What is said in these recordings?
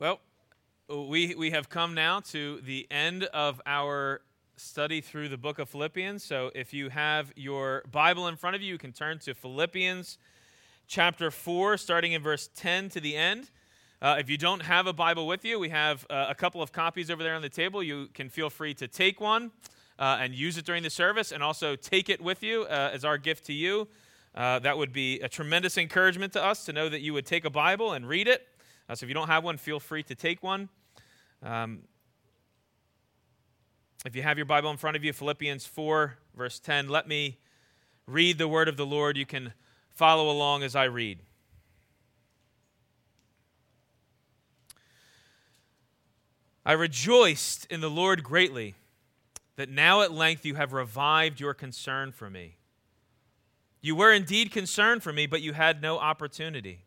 Well, we, we have come now to the end of our study through the book of Philippians. So if you have your Bible in front of you, you can turn to Philippians chapter 4, starting in verse 10 to the end. Uh, if you don't have a Bible with you, we have uh, a couple of copies over there on the table. You can feel free to take one uh, and use it during the service, and also take it with you uh, as our gift to you. Uh, that would be a tremendous encouragement to us to know that you would take a Bible and read it. Uh, so if you don't have one, feel free to take one. Um, if you have your Bible in front of you, Philippians 4, verse 10, let me read the word of the Lord. You can follow along as I read. I rejoiced in the Lord greatly that now at length you have revived your concern for me. You were indeed concerned for me, but you had no opportunity.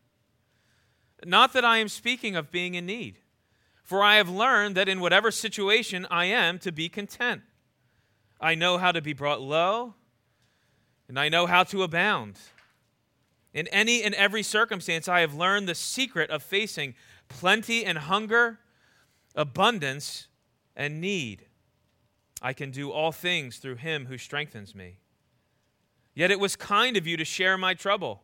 Not that I am speaking of being in need, for I have learned that in whatever situation I am to be content. I know how to be brought low, and I know how to abound. In any and every circumstance, I have learned the secret of facing plenty and hunger, abundance and need. I can do all things through him who strengthens me. Yet it was kind of you to share my trouble.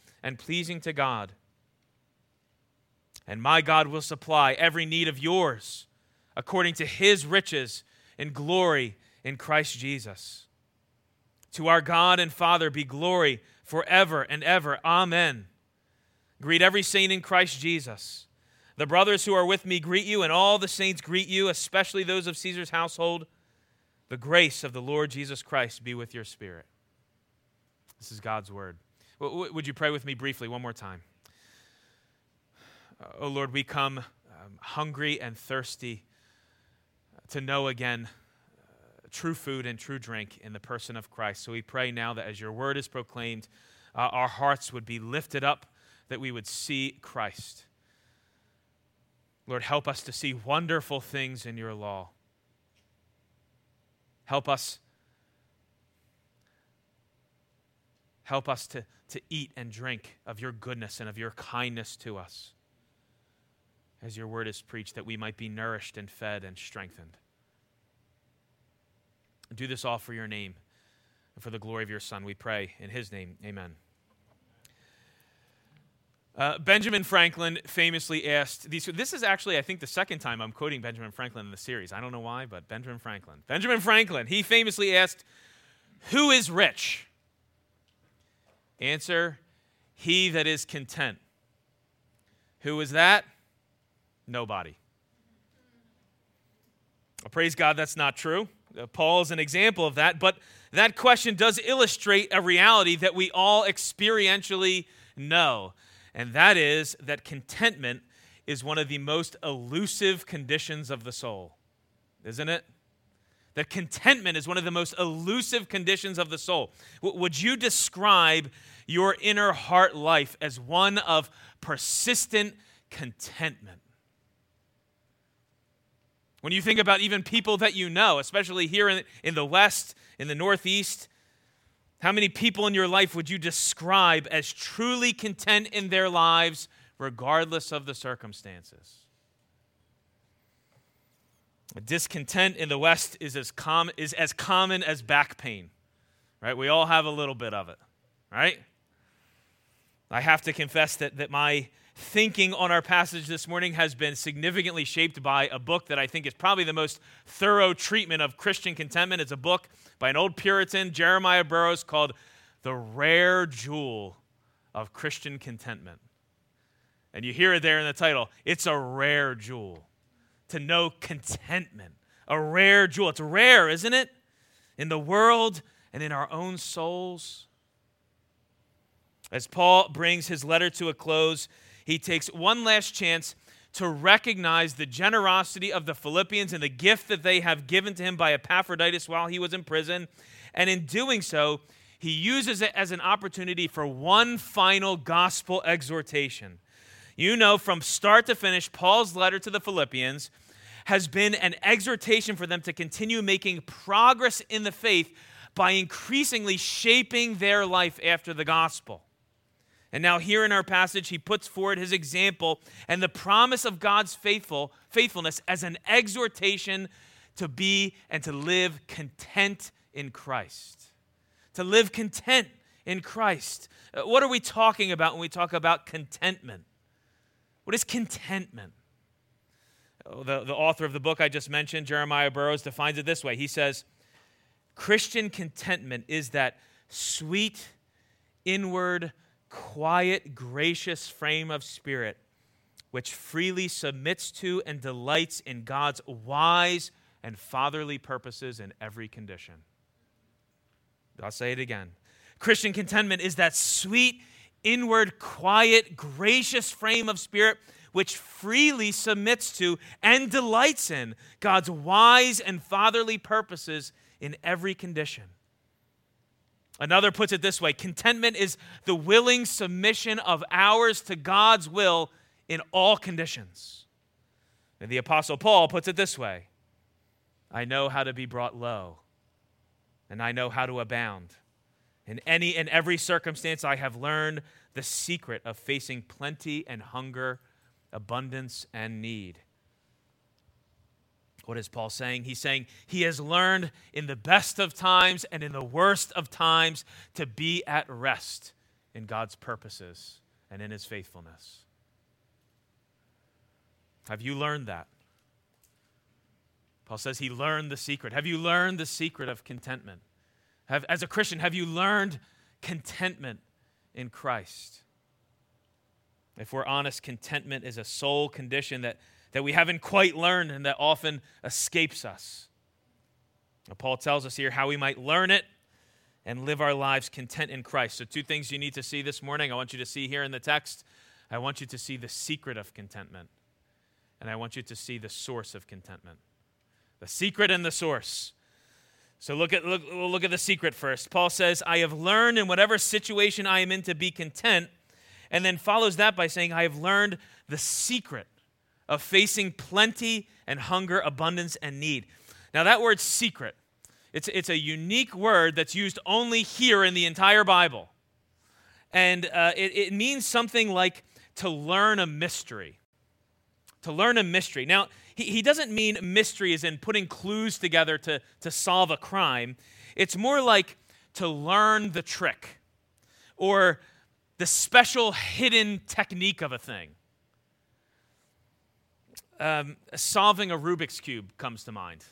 and pleasing to God. And my God will supply every need of yours according to his riches in glory in Christ Jesus. To our God and Father be glory forever and ever. Amen. Greet every saint in Christ Jesus. The brothers who are with me greet you, and all the saints greet you, especially those of Caesar's household. The grace of the Lord Jesus Christ be with your spirit. This is God's word. Would you pray with me briefly one more time? Oh Lord, we come um, hungry and thirsty to know again uh, true food and true drink in the person of Christ. So we pray now that as your word is proclaimed, uh, our hearts would be lifted up, that we would see Christ. Lord, help us to see wonderful things in your law. Help us Help us to, to eat and drink of your goodness and of your kindness to us as your word is preached, that we might be nourished and fed and strengthened. Do this all for your name and for the glory of your Son, we pray. In his name, amen. Uh, Benjamin Franklin famously asked these. This is actually, I think, the second time I'm quoting Benjamin Franklin in the series. I don't know why, but Benjamin Franklin. Benjamin Franklin, he famously asked, Who is rich? Answer He that is content. Who is that? Nobody. Praise God, that's not true. Uh, Paul is an example of that, but that question does illustrate a reality that we all experientially know, and that is that contentment is one of the most elusive conditions of the soul, isn't it? That contentment is one of the most elusive conditions of the soul. W- would you describe your inner heart life as one of persistent contentment? When you think about even people that you know, especially here in, in the West, in the Northeast, how many people in your life would you describe as truly content in their lives, regardless of the circumstances? Discontent in the West is as, com- is as common as back pain, right? We all have a little bit of it, right? I have to confess that, that my thinking on our passage this morning has been significantly shaped by a book that I think is probably the most thorough treatment of Christian contentment. It's a book by an old Puritan, Jeremiah Burroughs, called The Rare Jewel of Christian Contentment. And you hear it there in the title. It's a rare jewel to know contentment. A rare jewel. It's rare, isn't it? In the world and in our own souls. As Paul brings his letter to a close, he takes one last chance to recognize the generosity of the Philippians and the gift that they have given to him by Epaphroditus while he was in prison. And in doing so, he uses it as an opportunity for one final gospel exhortation. You know, from start to finish, Paul's letter to the Philippians has been an exhortation for them to continue making progress in the faith by increasingly shaping their life after the gospel. And now here in our passage he puts forward his example and the promise of God's faithful faithfulness as an exhortation to be and to live content in Christ. To live content in Christ. Uh, what are we talking about when we talk about contentment? What is contentment? The, the author of the book I just mentioned, Jeremiah Burroughs, defines it this way. He says, Christian contentment is that sweet, inward, quiet, gracious frame of spirit which freely submits to and delights in God's wise and fatherly purposes in every condition. I'll say it again. Christian contentment is that sweet, inward, quiet, gracious frame of spirit which freely submits to and delights in God's wise and fatherly purposes in every condition. Another puts it this way contentment is the willing submission of ours to God's will in all conditions. And the Apostle Paul puts it this way I know how to be brought low, and I know how to abound. In any and every circumstance, I have learned the secret of facing plenty and hunger, abundance and need. What is Paul saying? He's saying he has learned in the best of times and in the worst of times to be at rest in God's purposes and in his faithfulness. Have you learned that? Paul says he learned the secret. Have you learned the secret of contentment? Have, as a Christian, have you learned contentment in Christ? If we're honest, contentment is a soul condition that that we haven't quite learned and that often escapes us. Now, Paul tells us here how we might learn it and live our lives content in Christ. So, two things you need to see this morning. I want you to see here in the text. I want you to see the secret of contentment, and I want you to see the source of contentment. The secret and the source. So look at look, look at the secret first. Paul says, "I have learned in whatever situation I am in to be content," and then follows that by saying, "I have learned the secret of facing plenty and hunger, abundance and need. Now, that word secret, it's, it's a unique word that's used only here in the entire Bible. And uh, it, it means something like to learn a mystery. To learn a mystery. Now, he, he doesn't mean mystery as in putting clues together to, to solve a crime. It's more like to learn the trick or the special hidden technique of a thing um, solving a Rubik's Cube comes to mind.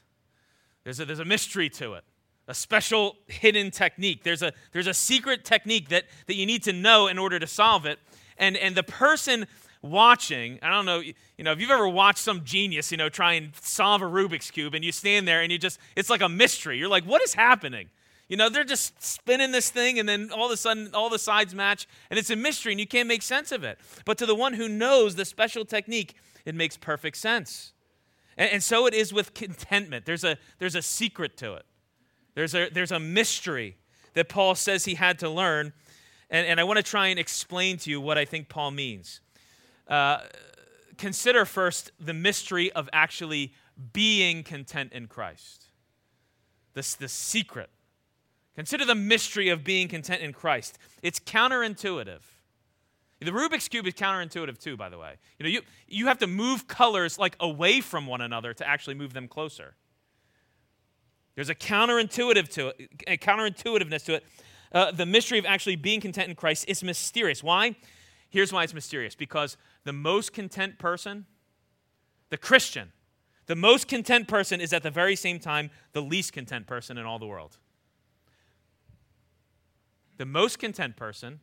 There's a, there's a mystery to it, a special hidden technique. There's a, there's a secret technique that, that you need to know in order to solve it. And, and the person watching, I don't know, you know, if you've ever watched some genius, you know, try and solve a Rubik's Cube and you stand there and you just, it's like a mystery. You're like, what is happening? You know, they're just spinning this thing and then all of a sudden all the sides match and it's a mystery and you can't make sense of it. But to the one who knows the special technique, it makes perfect sense. And, and so it is with contentment. There's a, there's a secret to it, there's a, there's a mystery that Paul says he had to learn. And, and I want to try and explain to you what I think Paul means. Uh, consider first the mystery of actually being content in Christ. This the secret. Consider the mystery of being content in Christ. It's counterintuitive. The Rubik's Cube is counterintuitive too, by the way. You know, you, you have to move colors like away from one another to actually move them closer. There's a counterintuitive to it, a counterintuitiveness to it. Uh, the mystery of actually being content in Christ is mysterious. Why? Here's why it's mysterious. Because the most content person, the Christian, the most content person is at the very same time the least content person in all the world. The most content person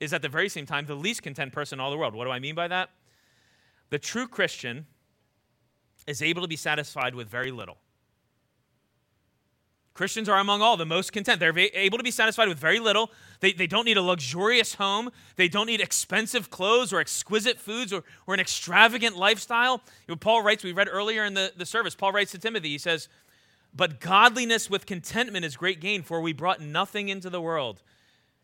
is at the very same time the least content person in all the world. What do I mean by that? The true Christian is able to be satisfied with very little. Christians are among all the most content. They're able to be satisfied with very little. They, they don't need a luxurious home. They don't need expensive clothes or exquisite foods or, or an extravagant lifestyle. You know, Paul writes, we read earlier in the, the service, Paul writes to Timothy, he says, But godliness with contentment is great gain, for we brought nothing into the world,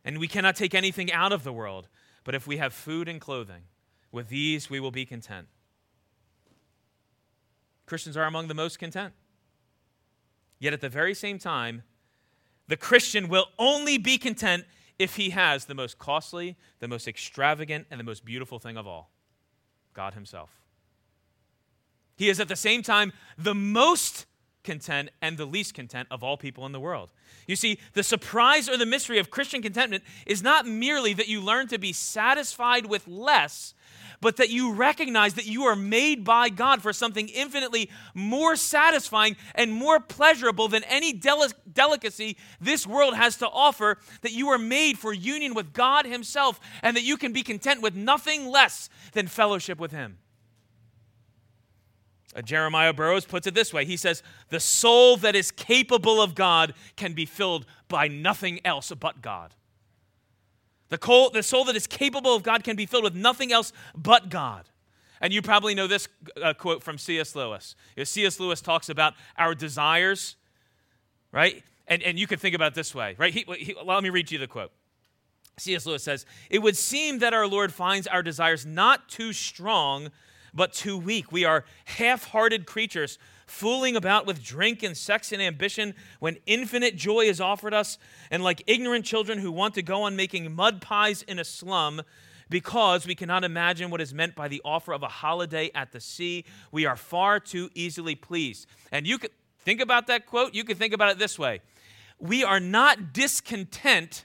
and we cannot take anything out of the world. But if we have food and clothing, with these we will be content. Christians are among the most content. Yet at the very same time, the Christian will only be content if he has the most costly, the most extravagant, and the most beautiful thing of all God Himself. He is at the same time the most content and the least content of all people in the world. You see, the surprise or the mystery of Christian contentment is not merely that you learn to be satisfied with less but that you recognize that you are made by God for something infinitely more satisfying and more pleasurable than any del- delicacy this world has to offer, that you are made for union with God Himself, and that you can be content with nothing less than fellowship with Him. Uh, Jeremiah Burroughs puts it this way He says, The soul that is capable of God can be filled by nothing else but God. The, coal, the soul that is capable of God can be filled with nothing else but God. And you probably know this uh, quote from C.S. Lewis. C.S. Lewis talks about our desires, right? And, and you can think about this way, right? He, he, let me read you the quote. C.S. Lewis says, It would seem that our Lord finds our desires not too strong, but too weak. We are half hearted creatures fooling about with drink and sex and ambition when infinite joy is offered us, and like ignorant children who want to go on making mud pies in a slum because we cannot imagine what is meant by the offer of a holiday at the sea, we are far too easily pleased. And you could think about that quote, you could think about it this way We are not discontent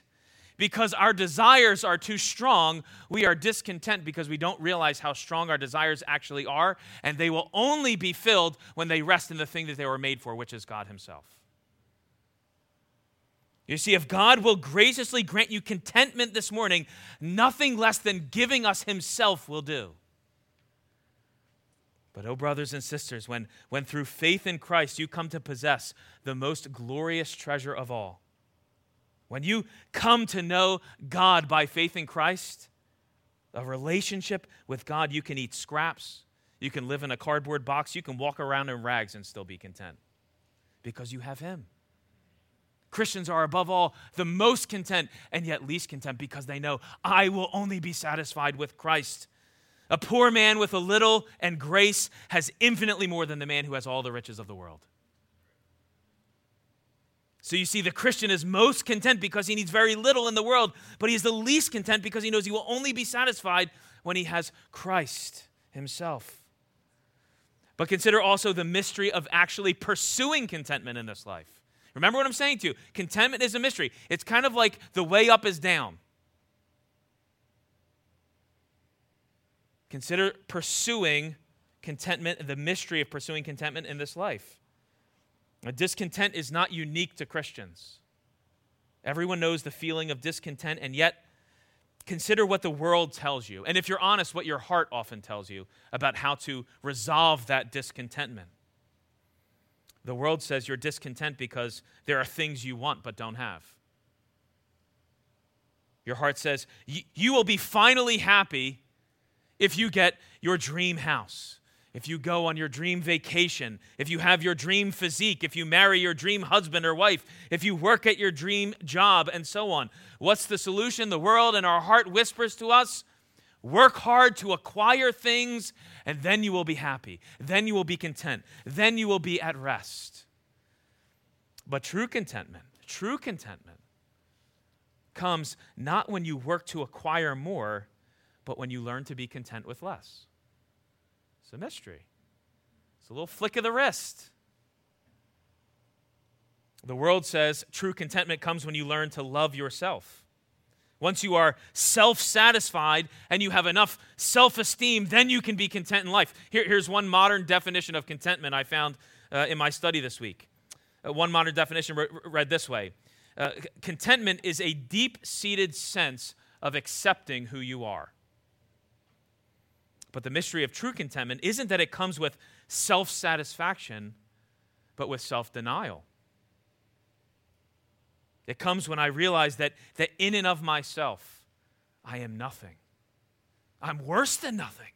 because our desires are too strong, we are discontent because we don't realize how strong our desires actually are, and they will only be filled when they rest in the thing that they were made for, which is God Himself. You see, if God will graciously grant you contentment this morning, nothing less than giving us Himself will do. But, oh, brothers and sisters, when, when through faith in Christ you come to possess the most glorious treasure of all, when you come to know God by faith in Christ, a relationship with God, you can eat scraps, you can live in a cardboard box, you can walk around in rags and still be content because you have Him. Christians are above all the most content and yet least content because they know I will only be satisfied with Christ. A poor man with a little and grace has infinitely more than the man who has all the riches of the world. So you see, the Christian is most content because he needs very little in the world, but he is the least content because he knows he will only be satisfied when he has Christ himself. But consider also the mystery of actually pursuing contentment in this life. Remember what I'm saying to you contentment is a mystery. It's kind of like the way up is down. Consider pursuing contentment, the mystery of pursuing contentment in this life. Discontent is not unique to Christians. Everyone knows the feeling of discontent, and yet consider what the world tells you. And if you're honest, what your heart often tells you about how to resolve that discontentment. The world says you're discontent because there are things you want but don't have. Your heart says you will be finally happy if you get your dream house if you go on your dream vacation, if you have your dream physique, if you marry your dream husband or wife, if you work at your dream job, and so on. What's the solution? The world and our heart whispers to us work hard to acquire things, and then you will be happy. Then you will be content. Then you will be at rest. But true contentment, true contentment, comes not when you work to acquire more, but when you learn to be content with less a mystery. It's a little flick of the wrist. The world says true contentment comes when you learn to love yourself. Once you are self satisfied and you have enough self esteem, then you can be content in life. Here, here's one modern definition of contentment I found uh, in my study this week. Uh, one modern definition re- read this way uh, Contentment is a deep seated sense of accepting who you are. But the mystery of true contentment isn't that it comes with self satisfaction, but with self denial. It comes when I realize that, that in and of myself, I am nothing. I'm worse than nothing.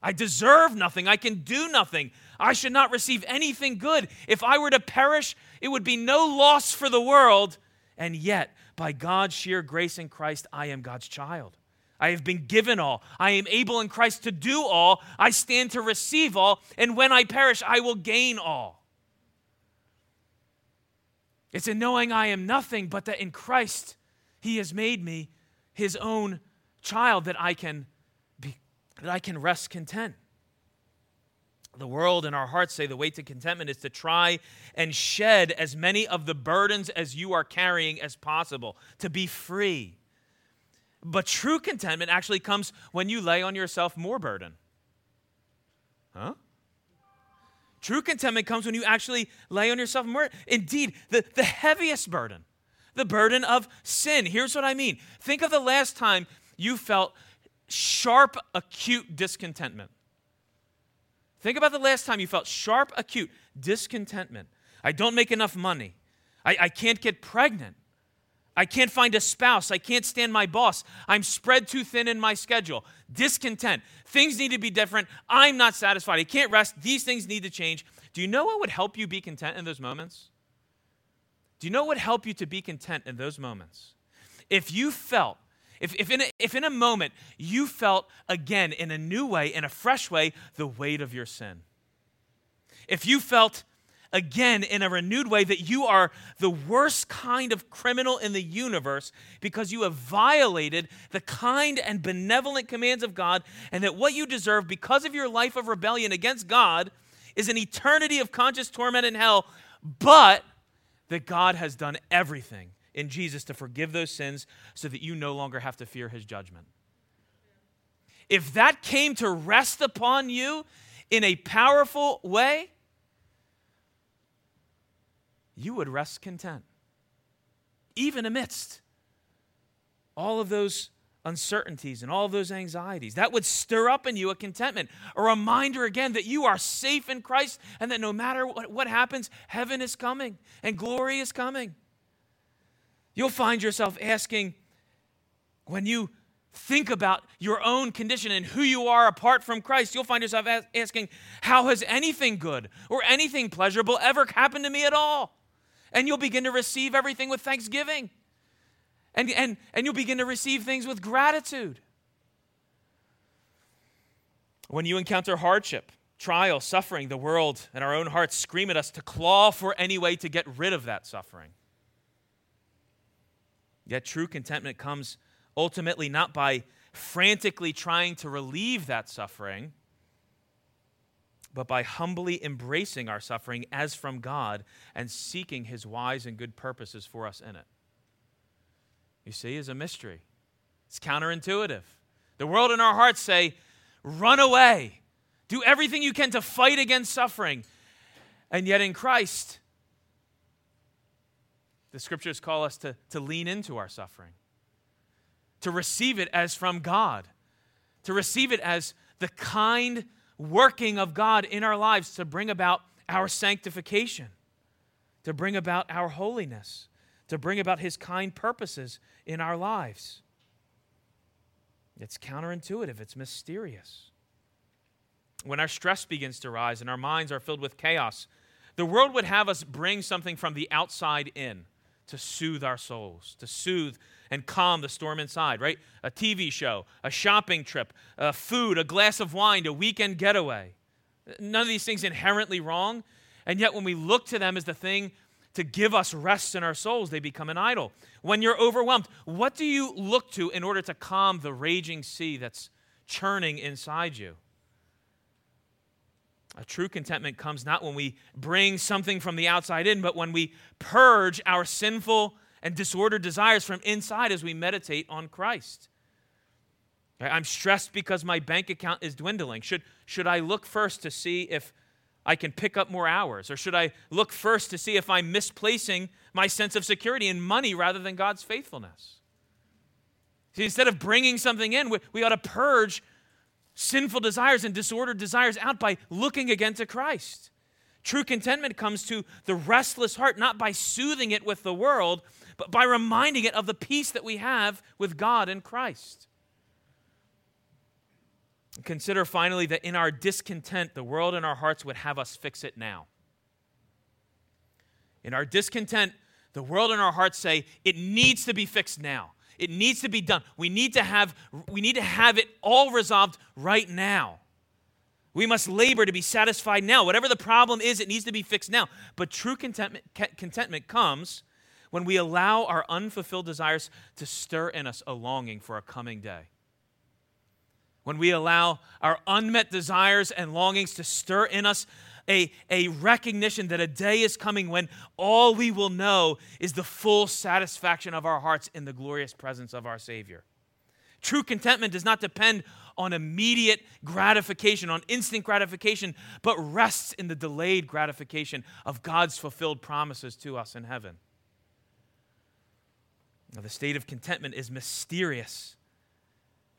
I deserve nothing. I can do nothing. I should not receive anything good. If I were to perish, it would be no loss for the world. And yet, by God's sheer grace in Christ, I am God's child. I have been given all. I am able in Christ to do all. I stand to receive all. And when I perish, I will gain all. It's in knowing I am nothing, but that in Christ, He has made me His own child that I can be, that I can rest content. The world and our hearts say the way to contentment is to try and shed as many of the burdens as you are carrying as possible, to be free. But true contentment actually comes when you lay on yourself more burden. Huh? True contentment comes when you actually lay on yourself more. Indeed, the, the heaviest burden, the burden of sin. Here's what I mean think of the last time you felt sharp, acute discontentment. Think about the last time you felt sharp, acute discontentment. I don't make enough money. I, I can't get pregnant. I can't find a spouse. I can't stand my boss. I'm spread too thin in my schedule. Discontent. Things need to be different. I'm not satisfied. I can't rest. These things need to change. Do you know what would help you be content in those moments? Do you know what would help you to be content in those moments? If you felt, if, if, in a, if in a moment you felt again in a new way, in a fresh way, the weight of your sin. If you felt again in a renewed way that you are the worst kind of criminal in the universe because you have violated the kind and benevolent commands of God, and that what you deserve because of your life of rebellion against God is an eternity of conscious torment in hell, but that God has done everything in Jesus to forgive those sins so that you no longer have to fear his judgment. If that came to rest upon you in a powerful way, you would rest content, even amidst all of those uncertainties and all of those anxieties. That would stir up in you a contentment, a reminder again that you are safe in Christ and that no matter what, what happens, heaven is coming and glory is coming. You'll find yourself asking, when you think about your own condition and who you are apart from Christ, you'll find yourself asking, How has anything good or anything pleasurable ever happened to me at all? And you'll begin to receive everything with thanksgiving. And, and, and you'll begin to receive things with gratitude. When you encounter hardship, trial, suffering, the world and our own hearts scream at us to claw for any way to get rid of that suffering. Yet true contentment comes ultimately not by frantically trying to relieve that suffering but by humbly embracing our suffering as from God and seeking his wise and good purposes for us in it. You see, is a mystery. It's counterintuitive. The world and our hearts say, run away. Do everything you can to fight against suffering. And yet in Christ, the scriptures call us to, to lean into our suffering, to receive it as from God, to receive it as the kind working of God in our lives to bring about our sanctification, to bring about our holiness, to bring about His kind purposes in our lives. It's counterintuitive, it's mysterious. When our stress begins to rise and our minds are filled with chaos, the world would have us bring something from the outside in to soothe our souls, to soothe and calm the storm inside, right? A TV show, a shopping trip, a food, a glass of wine, a weekend getaway. None of these things inherently wrong, and yet when we look to them as the thing to give us rest in our souls, they become an idol. When you're overwhelmed, what do you look to in order to calm the raging sea that's churning inside you? A true contentment comes not when we bring something from the outside in, but when we purge our sinful and disordered desires from inside as we meditate on Christ. I'm stressed because my bank account is dwindling. Should, should I look first to see if I can pick up more hours? Or should I look first to see if I'm misplacing my sense of security in money rather than God's faithfulness? See, instead of bringing something in, we, we ought to purge sinful desires and disordered desires out by looking again to Christ. True contentment comes to the restless heart not by soothing it with the world, but by reminding it of the peace that we have with God in Christ. Consider finally that in our discontent, the world in our hearts would have us fix it now. In our discontent, the world in our hearts say it needs to be fixed now. It needs to be done. We need to have we need to have it all resolved right now. We must labor to be satisfied now. Whatever the problem is, it needs to be fixed now. But true contentment, contentment comes when we allow our unfulfilled desires to stir in us a longing for a coming day. When we allow our unmet desires and longings to stir in us a, a recognition that a day is coming when all we will know is the full satisfaction of our hearts in the glorious presence of our Savior. True contentment does not depend on immediate gratification, on instant gratification, but rests in the delayed gratification of God's fulfilled promises to us in heaven. Now, the state of contentment is mysterious,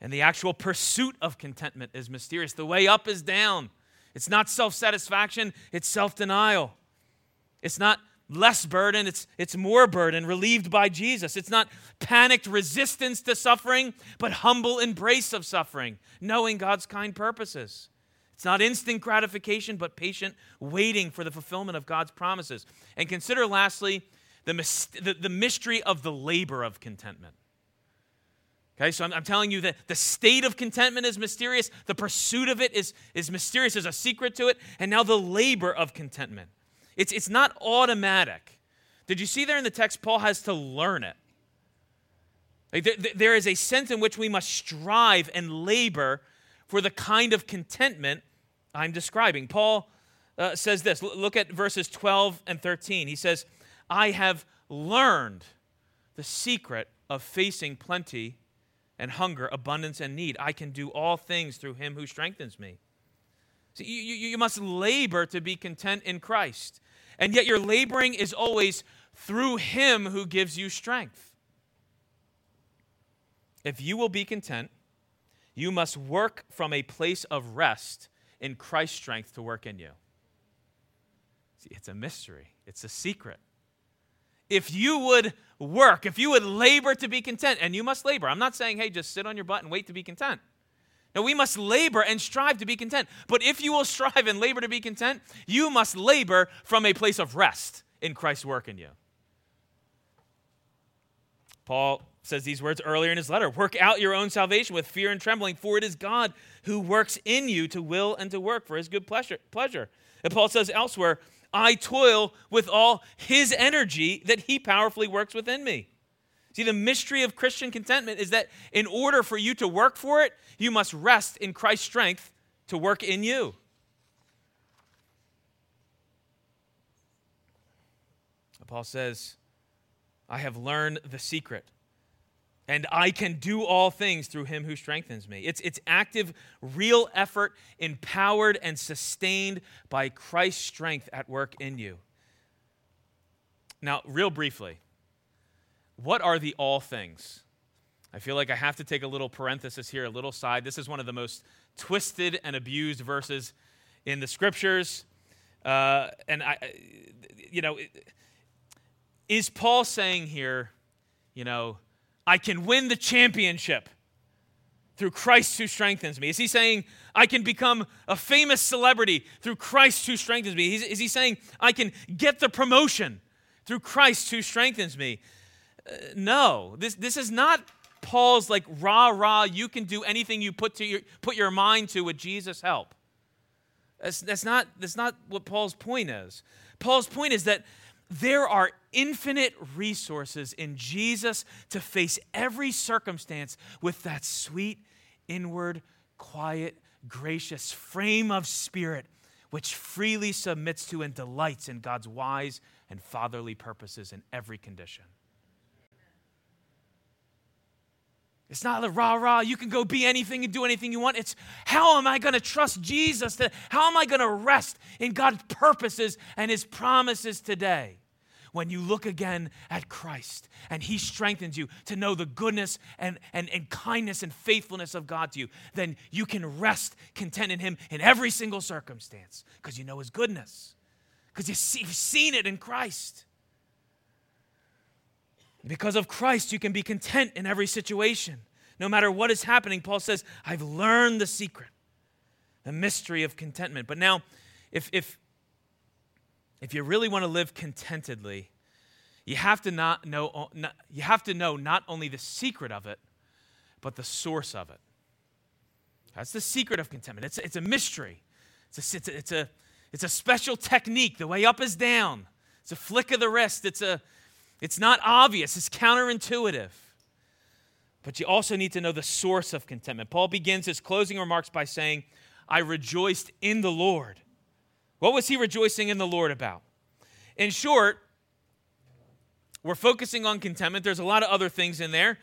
and the actual pursuit of contentment is mysterious. The way up is down. It's not self satisfaction, it's self denial. It's not less burden, it's, it's more burden relieved by Jesus. It's not panicked resistance to suffering, but humble embrace of suffering, knowing God's kind purposes. It's not instant gratification, but patient waiting for the fulfillment of God's promises. And consider lastly the, the, the mystery of the labor of contentment. Okay, so I'm, I'm, telling you that the state of contentment is mysterious, the pursuit of it is, is mysterious, there's a secret to it, and now the labor of contentment. It's, it's not automatic. Did you see there in the text, Paul has to learn it? Like there, there is a sense in which we must strive and labor for the kind of contentment I'm describing. Paul uh, says this look at verses 12 and 13. He says, I have learned the secret of facing plenty and hunger, abundance and need. I can do all things through him who strengthens me. See, you, you, you must labor to be content in Christ. And yet your laboring is always through him who gives you strength. If you will be content, you must work from a place of rest in Christ's strength to work in you. See, it's a mystery, it's a secret if you would work, if you would labor to be content, and you must labor. I'm not saying, hey, just sit on your butt and wait to be content. No, we must labor and strive to be content. But if you will strive and labor to be content, you must labor from a place of rest in Christ's work in you. Paul says these words earlier in his letter Work out your own salvation with fear and trembling, for it is God who works in you to will and to work for his good pleasure. pleasure. And Paul says elsewhere, I toil with all his energy that he powerfully works within me. See, the mystery of Christian contentment is that in order for you to work for it, you must rest in Christ's strength to work in you. Paul says, I have learned the secret and I can do all things through him who strengthens me. It's, it's active, real effort, empowered and sustained by Christ's strength at work in you. Now, real briefly, what are the all things? I feel like I have to take a little parenthesis here, a little side. This is one of the most twisted and abused verses in the scriptures. Uh, and I, you know, is Paul saying here, you know, I can win the championship through Christ who strengthens me? Is he saying I can become a famous celebrity through Christ who strengthens me? Is he saying I can get the promotion through Christ who strengthens me? Uh, no, this, this is not Paul's like rah rah, you can do anything you put, to your, put your mind to with Jesus' help. That's, that's, not, that's not what Paul's point is. Paul's point is that there are infinite resources in Jesus to face every circumstance with that sweet, inward, quiet, gracious frame of spirit which freely submits to and delights in God's wise and fatherly purposes in every condition. It's not the rah rah, you can go be anything and do anything you want. It's how am I going to trust Jesus? To, how am I going to rest in God's purposes and his promises today? When you look again at Christ and he strengthens you to know the goodness and, and, and kindness and faithfulness of God to you, then you can rest content in him in every single circumstance because you know his goodness. because you've seen it in Christ. Because of Christ, you can be content in every situation. No matter what is happening, Paul says, I've learned the secret, the mystery of contentment. But now, if, if, if you really want to live contentedly, you have to not know you have to know not only the secret of it, but the source of it. That's the secret of contentment. It's, it's a mystery. It's a, it's, a, it's, a, it's a special technique. The way up is down. It's a flick of the wrist. It's, a, it's not obvious. It's counterintuitive. But you also need to know the source of contentment. Paul begins his closing remarks by saying, I rejoiced in the Lord. What was he rejoicing in the Lord about? In short, we're focusing on contentment. There's a lot of other things in there.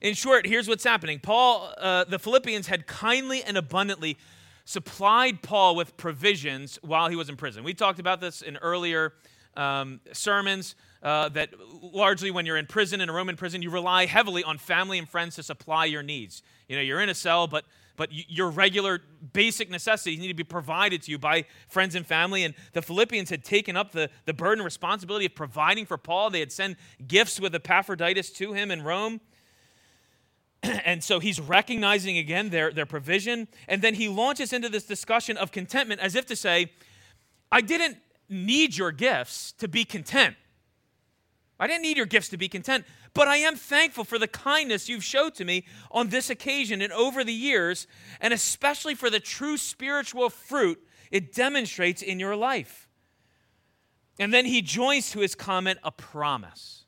In short, here's what's happening Paul, uh, the Philippians had kindly and abundantly supplied Paul with provisions while he was in prison. We talked about this in earlier um, sermons. Uh, that largely when you're in prison, in a Roman prison, you rely heavily on family and friends to supply your needs. You know, you're in a cell, but but your regular basic necessities need to be provided to you by friends and family. And the Philippians had taken up the, the burden and responsibility of providing for Paul. They had sent gifts with Epaphroditus to him in Rome. and so he's recognizing again their, their provision. And then he launches into this discussion of contentment as if to say, I didn't need your gifts to be content. I didn't need your gifts to be content, but I am thankful for the kindness you've showed to me on this occasion and over the years, and especially for the true spiritual fruit it demonstrates in your life. And then he joins to his comment a promise.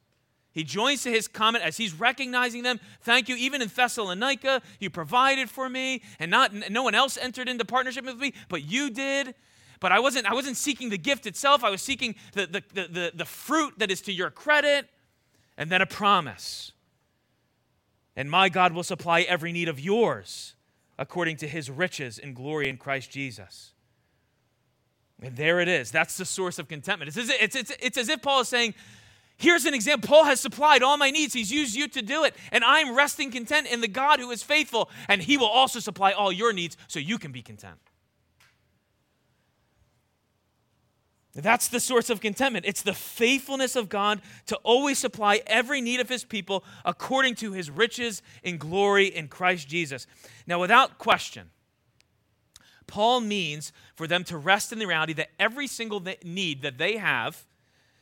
He joins to his comment as he's recognizing them. Thank you. Even in Thessalonica, you provided for me, and not no one else entered into partnership with me, but you did. But I wasn't, I wasn't seeking the gift itself. I was seeking the, the, the, the, the fruit that is to your credit and then a promise. And my God will supply every need of yours according to his riches and glory in Christ Jesus. And there it is. That's the source of contentment. It's it's, it's, it's as if Paul is saying, Here's an example. Paul has supplied all my needs. He's used you to do it. And I'm resting content in the God who is faithful. And he will also supply all your needs so you can be content. That's the source of contentment. It's the faithfulness of God to always supply every need of his people according to his riches in glory in Christ Jesus. Now, without question, Paul means for them to rest in the reality that every single need that they have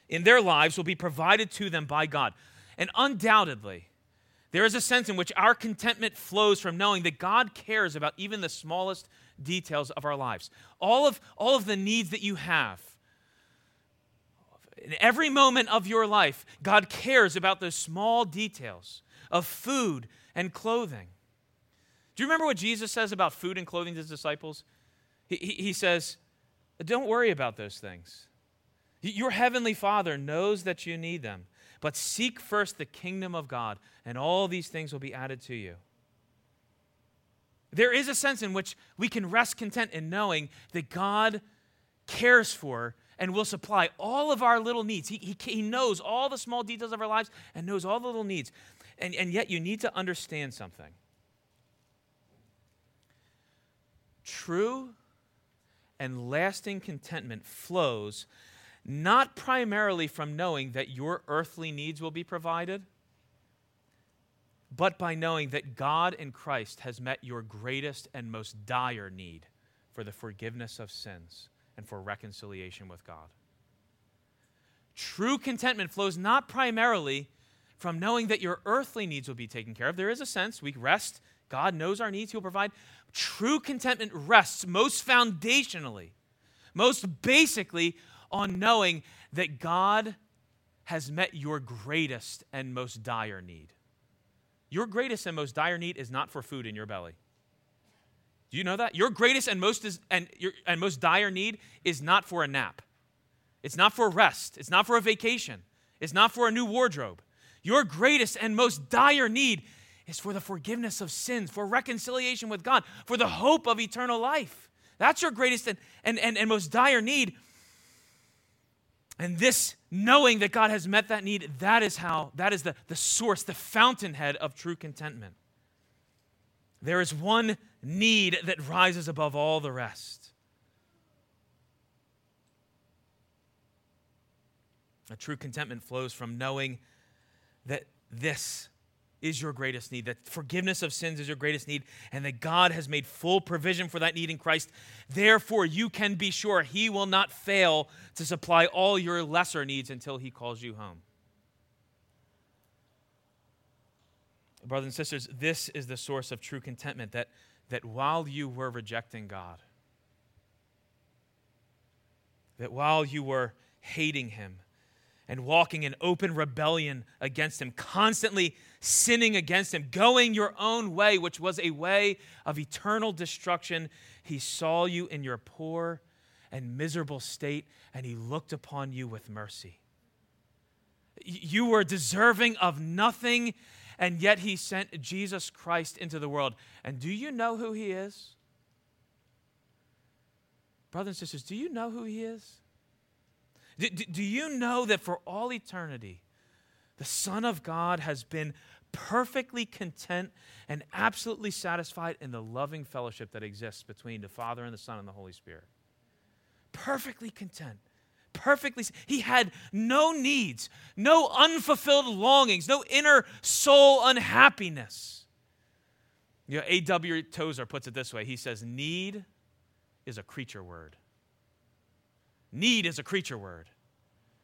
in their lives will be provided to them by God. And undoubtedly, there is a sense in which our contentment flows from knowing that God cares about even the smallest details of our lives. All of, all of the needs that you have in every moment of your life, God cares about those small details of food and clothing. Do you remember what Jesus says about food and clothing to his disciples? He, he, he says, Don't worry about those things. Your heavenly Father knows that you need them, but seek first the kingdom of God, and all these things will be added to you. There is a sense in which we can rest content in knowing that God cares for and will supply all of our little needs. He, he, he knows all the small details of our lives and knows all the little needs. And, and yet, you need to understand something. True and lasting contentment flows not primarily from knowing that your earthly needs will be provided, but by knowing that God in Christ has met your greatest and most dire need for the forgiveness of sins and for reconciliation with God. True contentment flows not primarily from knowing that your earthly needs will be taken care of. There is a sense we rest. God knows our needs, He'll provide. True contentment rests most foundationally, most basically, on knowing that God has met your greatest and most dire need. Your greatest and most dire need is not for food in your belly. Do you know that? Your greatest and most, is, and, your, and most dire need is not for a nap. It's not for rest. It's not for a vacation. It's not for a new wardrobe. Your greatest and most dire need is for the forgiveness of sins, for reconciliation with God, for the hope of eternal life. That's your greatest and, and, and, and most dire need. And this knowing that God has met that need, that is how, that is the, the source, the fountainhead of true contentment. There is one need that rises above all the rest. A true contentment flows from knowing that this is your greatest need, that forgiveness of sins is your greatest need, and that God has made full provision for that need in Christ. Therefore, you can be sure He will not fail to supply all your lesser needs until He calls you home. Brothers and sisters, this is the source of true contentment that, that while you were rejecting God, that while you were hating Him, and walking in open rebellion against him, constantly sinning against him, going your own way, which was a way of eternal destruction. He saw you in your poor and miserable state, and he looked upon you with mercy. You were deserving of nothing, and yet he sent Jesus Christ into the world. And do you know who he is? Brothers and sisters, do you know who he is? Do, do you know that for all eternity, the Son of God has been perfectly content and absolutely satisfied in the loving fellowship that exists between the Father and the Son and the Holy Spirit? Perfectly content. Perfectly. He had no needs, no unfulfilled longings, no inner soul unhappiness. You know, A.W. Tozer puts it this way he says, Need is a creature word. Need is a creature word.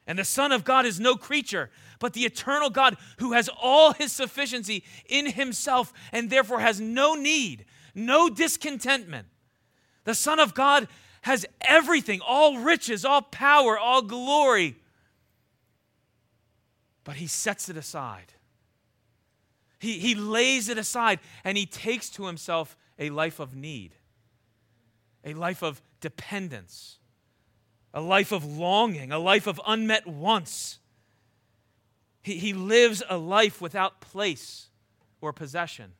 And the Son of God is no creature, but the eternal God who has all his sufficiency in himself and therefore has no need, no discontentment. The Son of God has everything all riches, all power, all glory. But he sets it aside. He, he lays it aside and he takes to himself a life of need, a life of dependence a life of longing, a life of unmet wants. He, he lives a life without place or possession.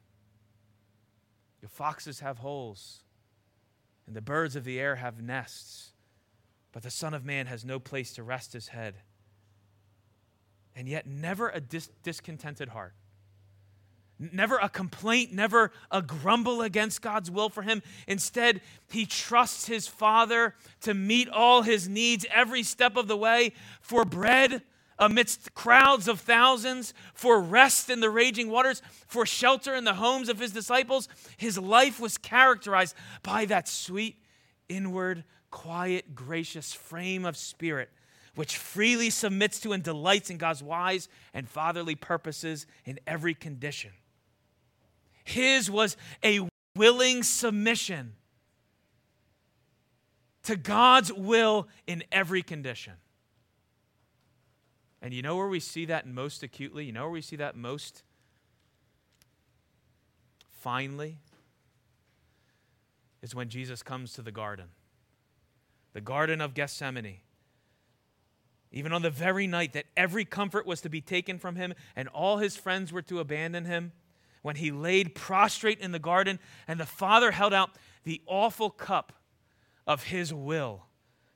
Your foxes have holes, and the birds of the air have nests, but the Son of Man has no place to rest his head. And yet, never a dis- discontented heart never a complaint, never a grumble against God's will for him. Instead, he trusts his Father to meet all his needs every step of the way for bread amidst crowds of thousands, for rest in the raging waters, for shelter in the homes of his disciples. His life was characterized by that sweet, inward, quiet, gracious frame of spirit which freely submits to and delights in God's wise and fatherly purposes in every condition. His was a willing submission to God's will in every condition. And you know where we see that most acutely? You know where we see that most finely? Is when Jesus comes to the garden, the Garden of Gethsemane. Even on the very night that every comfort was to be taken from him and all his friends were to abandon him, when he laid prostrate in the garden and the Father held out the awful cup of his will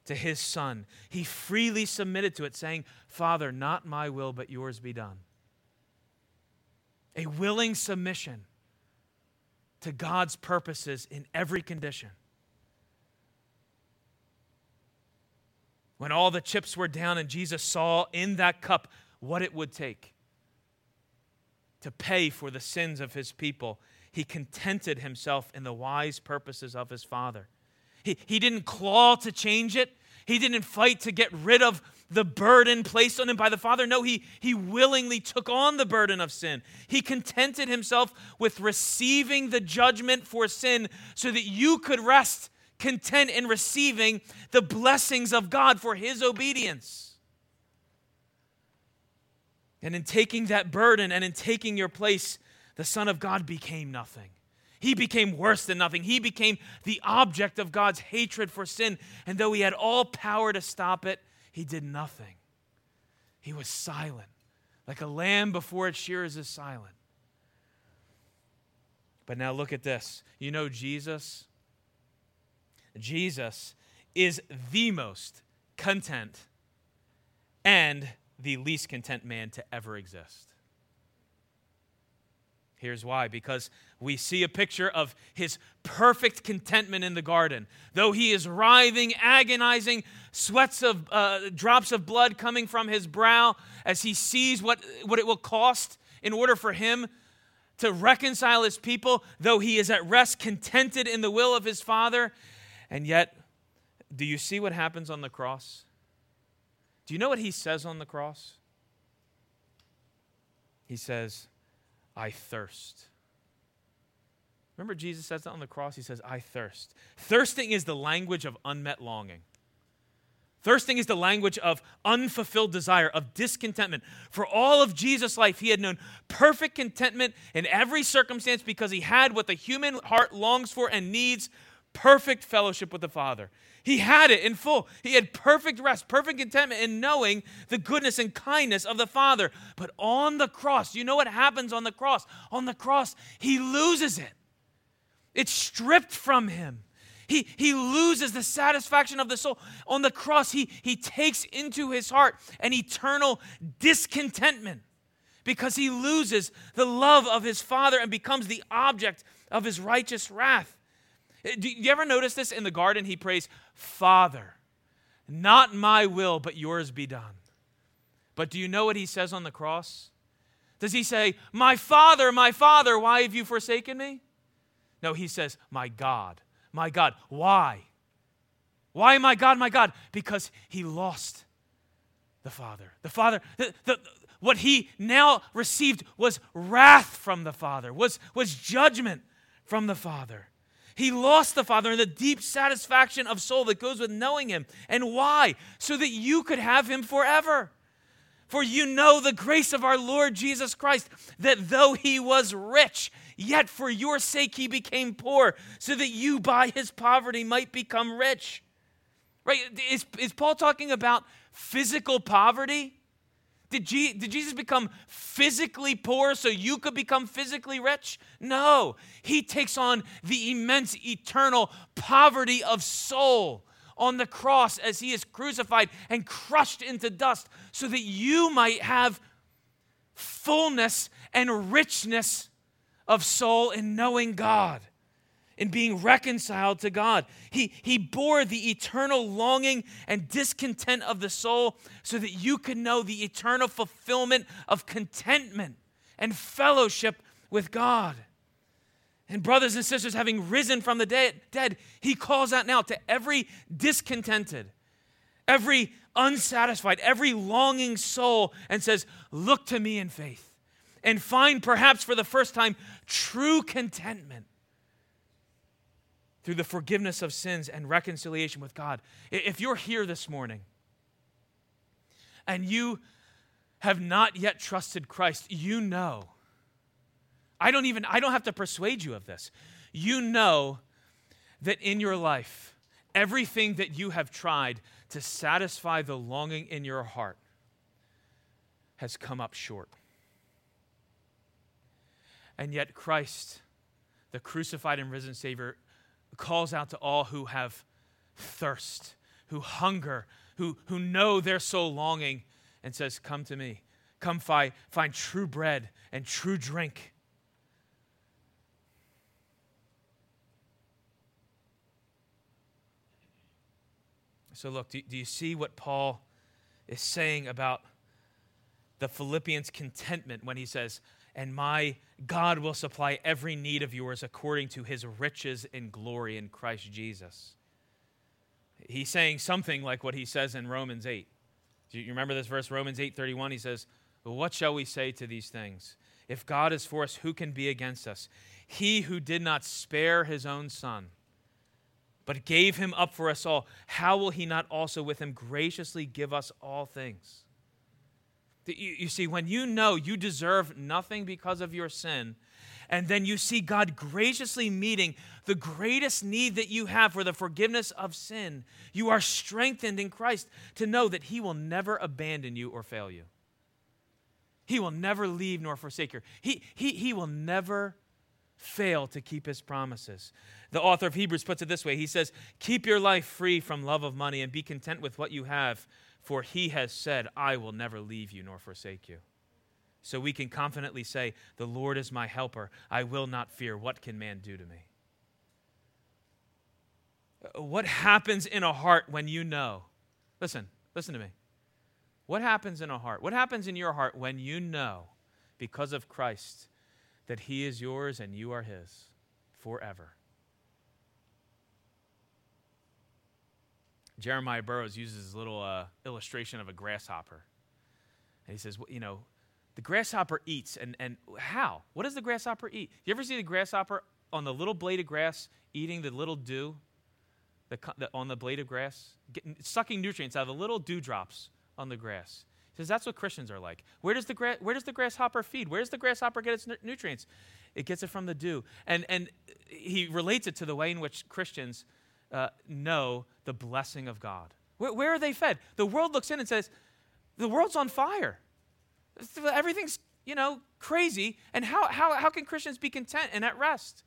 to his Son. He freely submitted to it, saying, Father, not my will, but yours be done. A willing submission to God's purposes in every condition. When all the chips were down and Jesus saw in that cup what it would take to pay for the sins of his people. He contented himself in the wise purposes of his Father. He, didn't claw to change it, he didn't fight to get rid of the burden placed on him by the Father. No, he, he willingly took on the burden of sin. He contented himself with receiving the judgment for sin so that you could rest content in receiving the blessings of God for his obedience. And in taking that burden and in taking your place, the Son of God became nothing. He became worse than nothing. He became the object of God's hatred for sin. And though he had all power to stop it, he did nothing. He was silent, like a lamb before its shearers is silent. But now look at this. You know, Jesus, Jesus is the most content and the least content man to ever exist. Here's why because we see a picture of his perfect contentment in the garden. Though he is writhing, agonizing, sweats of uh, drops of blood coming from his brow as he sees what, what it will cost in order for him to reconcile his people, though he is at rest, contented in the will of his Father. And yet, do you see what happens on the cross? Do you know what he says on the cross? He says, I thirst. Remember, Jesus says that on the cross? He says, I thirst. Thirsting is the language of unmet longing. Thirsting is the language of unfulfilled desire, of discontentment. For all of Jesus' life, he had known perfect contentment in every circumstance because he had what the human heart longs for and needs perfect fellowship with the Father. He had it in full. He had perfect rest, perfect contentment in knowing the goodness and kindness of the Father. But on the cross, you know what happens on the cross? On the cross, he loses it. It's stripped from him. He, he loses the satisfaction of the soul. On the cross, he, he takes into his heart an eternal discontentment because he loses the love of his Father and becomes the object of his righteous wrath. Eh, do you ever notice this in the garden? He prays, Father, not my will, but yours be done. But do you know what he says on the cross? Does he say, My Father, my Father, why have you forsaken me? No, he says, My God, my God. Why? Why, my God, my God? Because he lost the Father. The Father, the, the, what he now received was wrath from the Father, was, was judgment from the Father. He lost the Father and the deep satisfaction of soul that goes with knowing Him. And why? So that you could have Him forever. For you know the grace of our Lord Jesus Christ, that though He was rich, Yet for your sake he became poor, so that you by his poverty might become rich. Right? Is, is Paul talking about physical poverty? Did, did Jesus become physically poor so you could become physically rich? No. He takes on the immense eternal poverty of soul on the cross as he is crucified and crushed into dust so that you might have fullness and richness of soul in knowing God, in being reconciled to God. He, he bore the eternal longing and discontent of the soul so that you could know the eternal fulfillment of contentment and fellowship with God. And, brothers and sisters, having risen from the dead, he calls out now to every discontented, every unsatisfied, every longing soul, and says, Look to me in faith and find, perhaps for the first time, true contentment through the forgiveness of sins and reconciliation with God. If you're here this morning and you have not yet trusted Christ, you know. I don't even I don't have to persuade you of this. You know that in your life everything that you have tried to satisfy the longing in your heart has come up short. And yet, Christ, the crucified and risen Savior, calls out to all who have thirst, who hunger, who, who know their soul longing, and says, Come to me. Come fi- find true bread and true drink. So, look, do, do you see what Paul is saying about the Philippians' contentment when he says, and my God will supply every need of yours according to his riches in glory in Christ Jesus. He's saying something like what he says in Romans 8. Do you remember this verse, Romans 8:31? He says, What shall we say to these things? If God is for us, who can be against us? He who did not spare his own son, but gave him up for us all, how will he not also with him graciously give us all things? You, see, when you know you deserve nothing because of your sin, and then you see God graciously meeting the greatest need that you have for the forgiveness of sin, you are strengthened in Christ to know that He will never abandon you or fail you. He will never leave nor forsake you. He, he, he will never fail to keep His promises. The author of Hebrews puts it this way He says, Keep your life free from love of money and be content with what you have for he has said, I will never leave you nor forsake you. so we can confidently say, The Lord is my helper. I will not fear. What can man do to me? Uh, what happens in a heart when you know? Listen, listen to me. What happens in a heart? What happens in your heart when you know, because of Christ, that He is yours and you are His forever? Jeremiah Burroughs uses a little uh, illustration of a grasshopper. And he says, well, you know, the grasshopper eats, and, and how? What does the grasshopper eat? You ever see the grasshopper on the little blade of grass eating the little dew the, the, on the blade of grass? Getting, sucking nutrients out of the little dewdrops on the grass. He says that's what Christians are like. Where does the, gra- where does the grasshopper feed? Where does the grasshopper get its nutrients? It gets it from the dew. And, and he relates it to the way in which Christians uh, know the blessing of God. Where, where are they fed? The world looks in and says, the world's on fire. Everything's, you know, crazy. And how, how, how can Christians be content and at rest?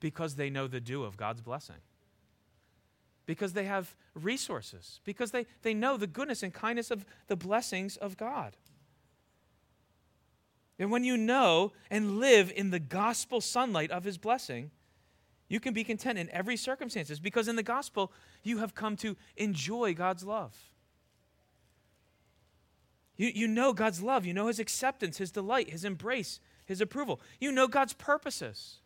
Because they know the dew of God's blessing. Because they have resources. Because they, they know the goodness and kindness of the blessings of God. And when you know and live in the gospel sunlight of his blessing, you can be content in every circumstances because in the gospel you have come to enjoy God's love. You, you know God's love. You know His acceptance, His delight, His embrace, His approval. You know God's purposes.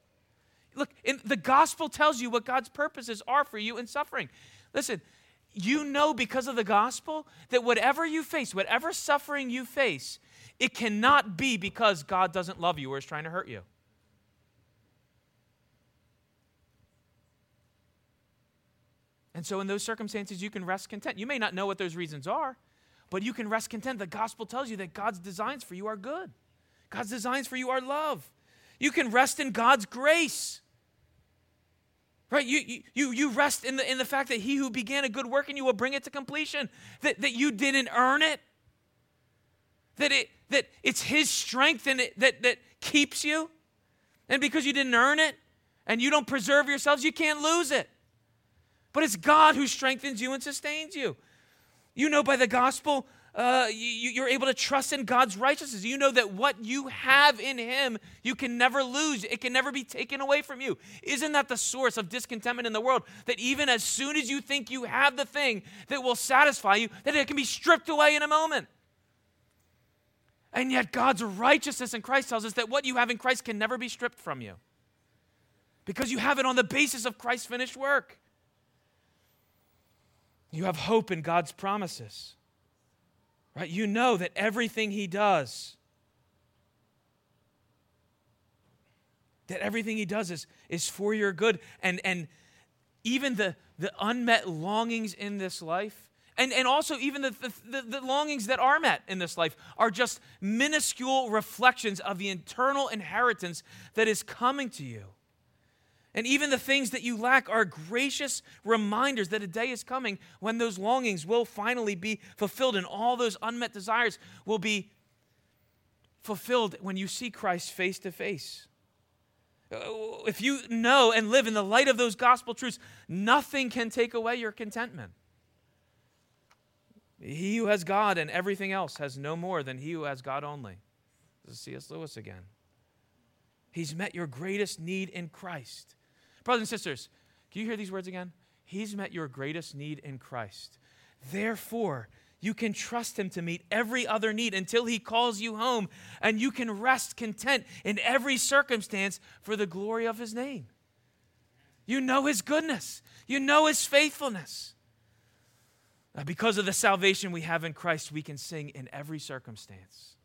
Look, in, the gospel tells you what God's purposes are for you in suffering. Listen, you know because of the gospel that whatever you face, whatever suffering you face, it cannot be because God doesn't love you or is trying to hurt you. And so, in those circumstances, you can rest content. You may not know what those reasons are, but you can rest content. The gospel tells you that God's designs for you are good, God's designs for you are love. You can rest in God's grace. Right? You, you, you rest in the, in the fact that he who began a good work in you will bring it to completion, that, that you didn't earn it, that, it, that it's his strength in it that, that keeps you. And because you didn't earn it and you don't preserve yourselves, you can't lose it. But it's God who strengthens you and sustains you. You know by the gospel, uh, you, are able to trust in God's righteousness. You know that what you have in Him, you can never lose. It can never be taken away from you. Isn't that the source of discontentment in the world? That even as soon as you think you have the thing that will satisfy you, that it can be stripped away in a moment. And yet, God's righteousness in Christ tells us that what you have in Christ can never be stripped from you because you have it on the basis of Christ's finished work. You have hope in God's promises. Right? You know that everything he does that everything he does is, is for your good and and even the the unmet longings in this life and, and also even the, the, the, longings that are met in this life are just minuscule reflections of the eternal inheritance that is coming to you and even the things that you lack are gracious reminders that a day is coming when those longings will finally be fulfilled and all those unmet desires will be fulfilled when you see Christ face to face. If you know and live in the light of those gospel truths, nothing can take away your contentment. He who has God and everything else has no more than he who has God only. This is C.S. Lewis again. He's met your greatest need in Christ. Brothers and sisters, can you hear these words again? He's met your greatest need in Christ. Therefore, you can trust Him to meet every other need until He calls you home, and you can rest content in every circumstance for the glory of His name. You know His goodness, you know His faithfulness. Because of the salvation we have in Christ, we can sing in every circumstance.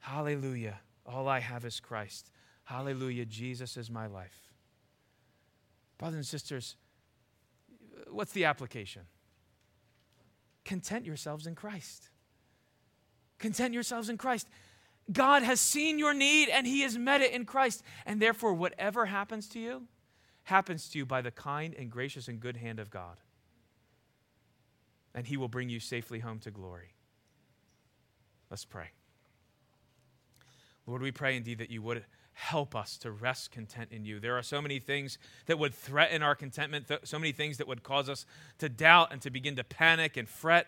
Hallelujah. All I have is Christ. Hallelujah. Jesus is my life. Brothers and sisters, what's the application? Content yourselves in Christ. Content yourselves in Christ. God has seen your need and He has met it in Christ. And therefore, whatever happens to you, happens to you by the kind and gracious and good hand of God. And He will bring you safely home to glory. Let's pray. Lord, we pray indeed that you would help us to rest content in you. There are so many things that would threaten our contentment, so many things that would cause us to doubt and to begin to panic and fret.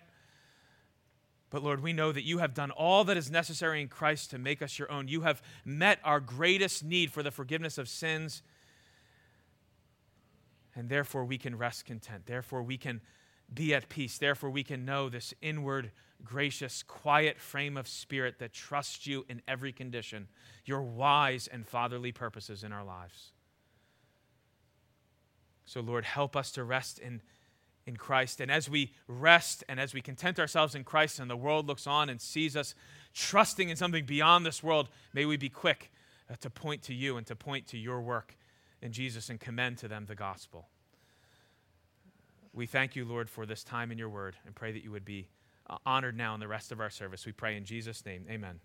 But Lord, we know that you have done all that is necessary in Christ to make us your own. You have met our greatest need for the forgiveness of sins. And therefore, we can rest content. Therefore, we can be at peace. Therefore, we can know this inward, gracious, quiet frame of spirit that trusts you in every condition, your wise and fatherly purposes in our lives. So, Lord, help us to rest in, in Christ. And as we rest and as we content ourselves in Christ and the world looks on and sees us trusting in something beyond this world, may we be quick uh, to point to you and to point to your work in Jesus and commend to them the gospel. We thank you, Lord, for this time in your word and pray that you would be uh, honored now in the rest of our service. We pray in Jesus' name. Amen.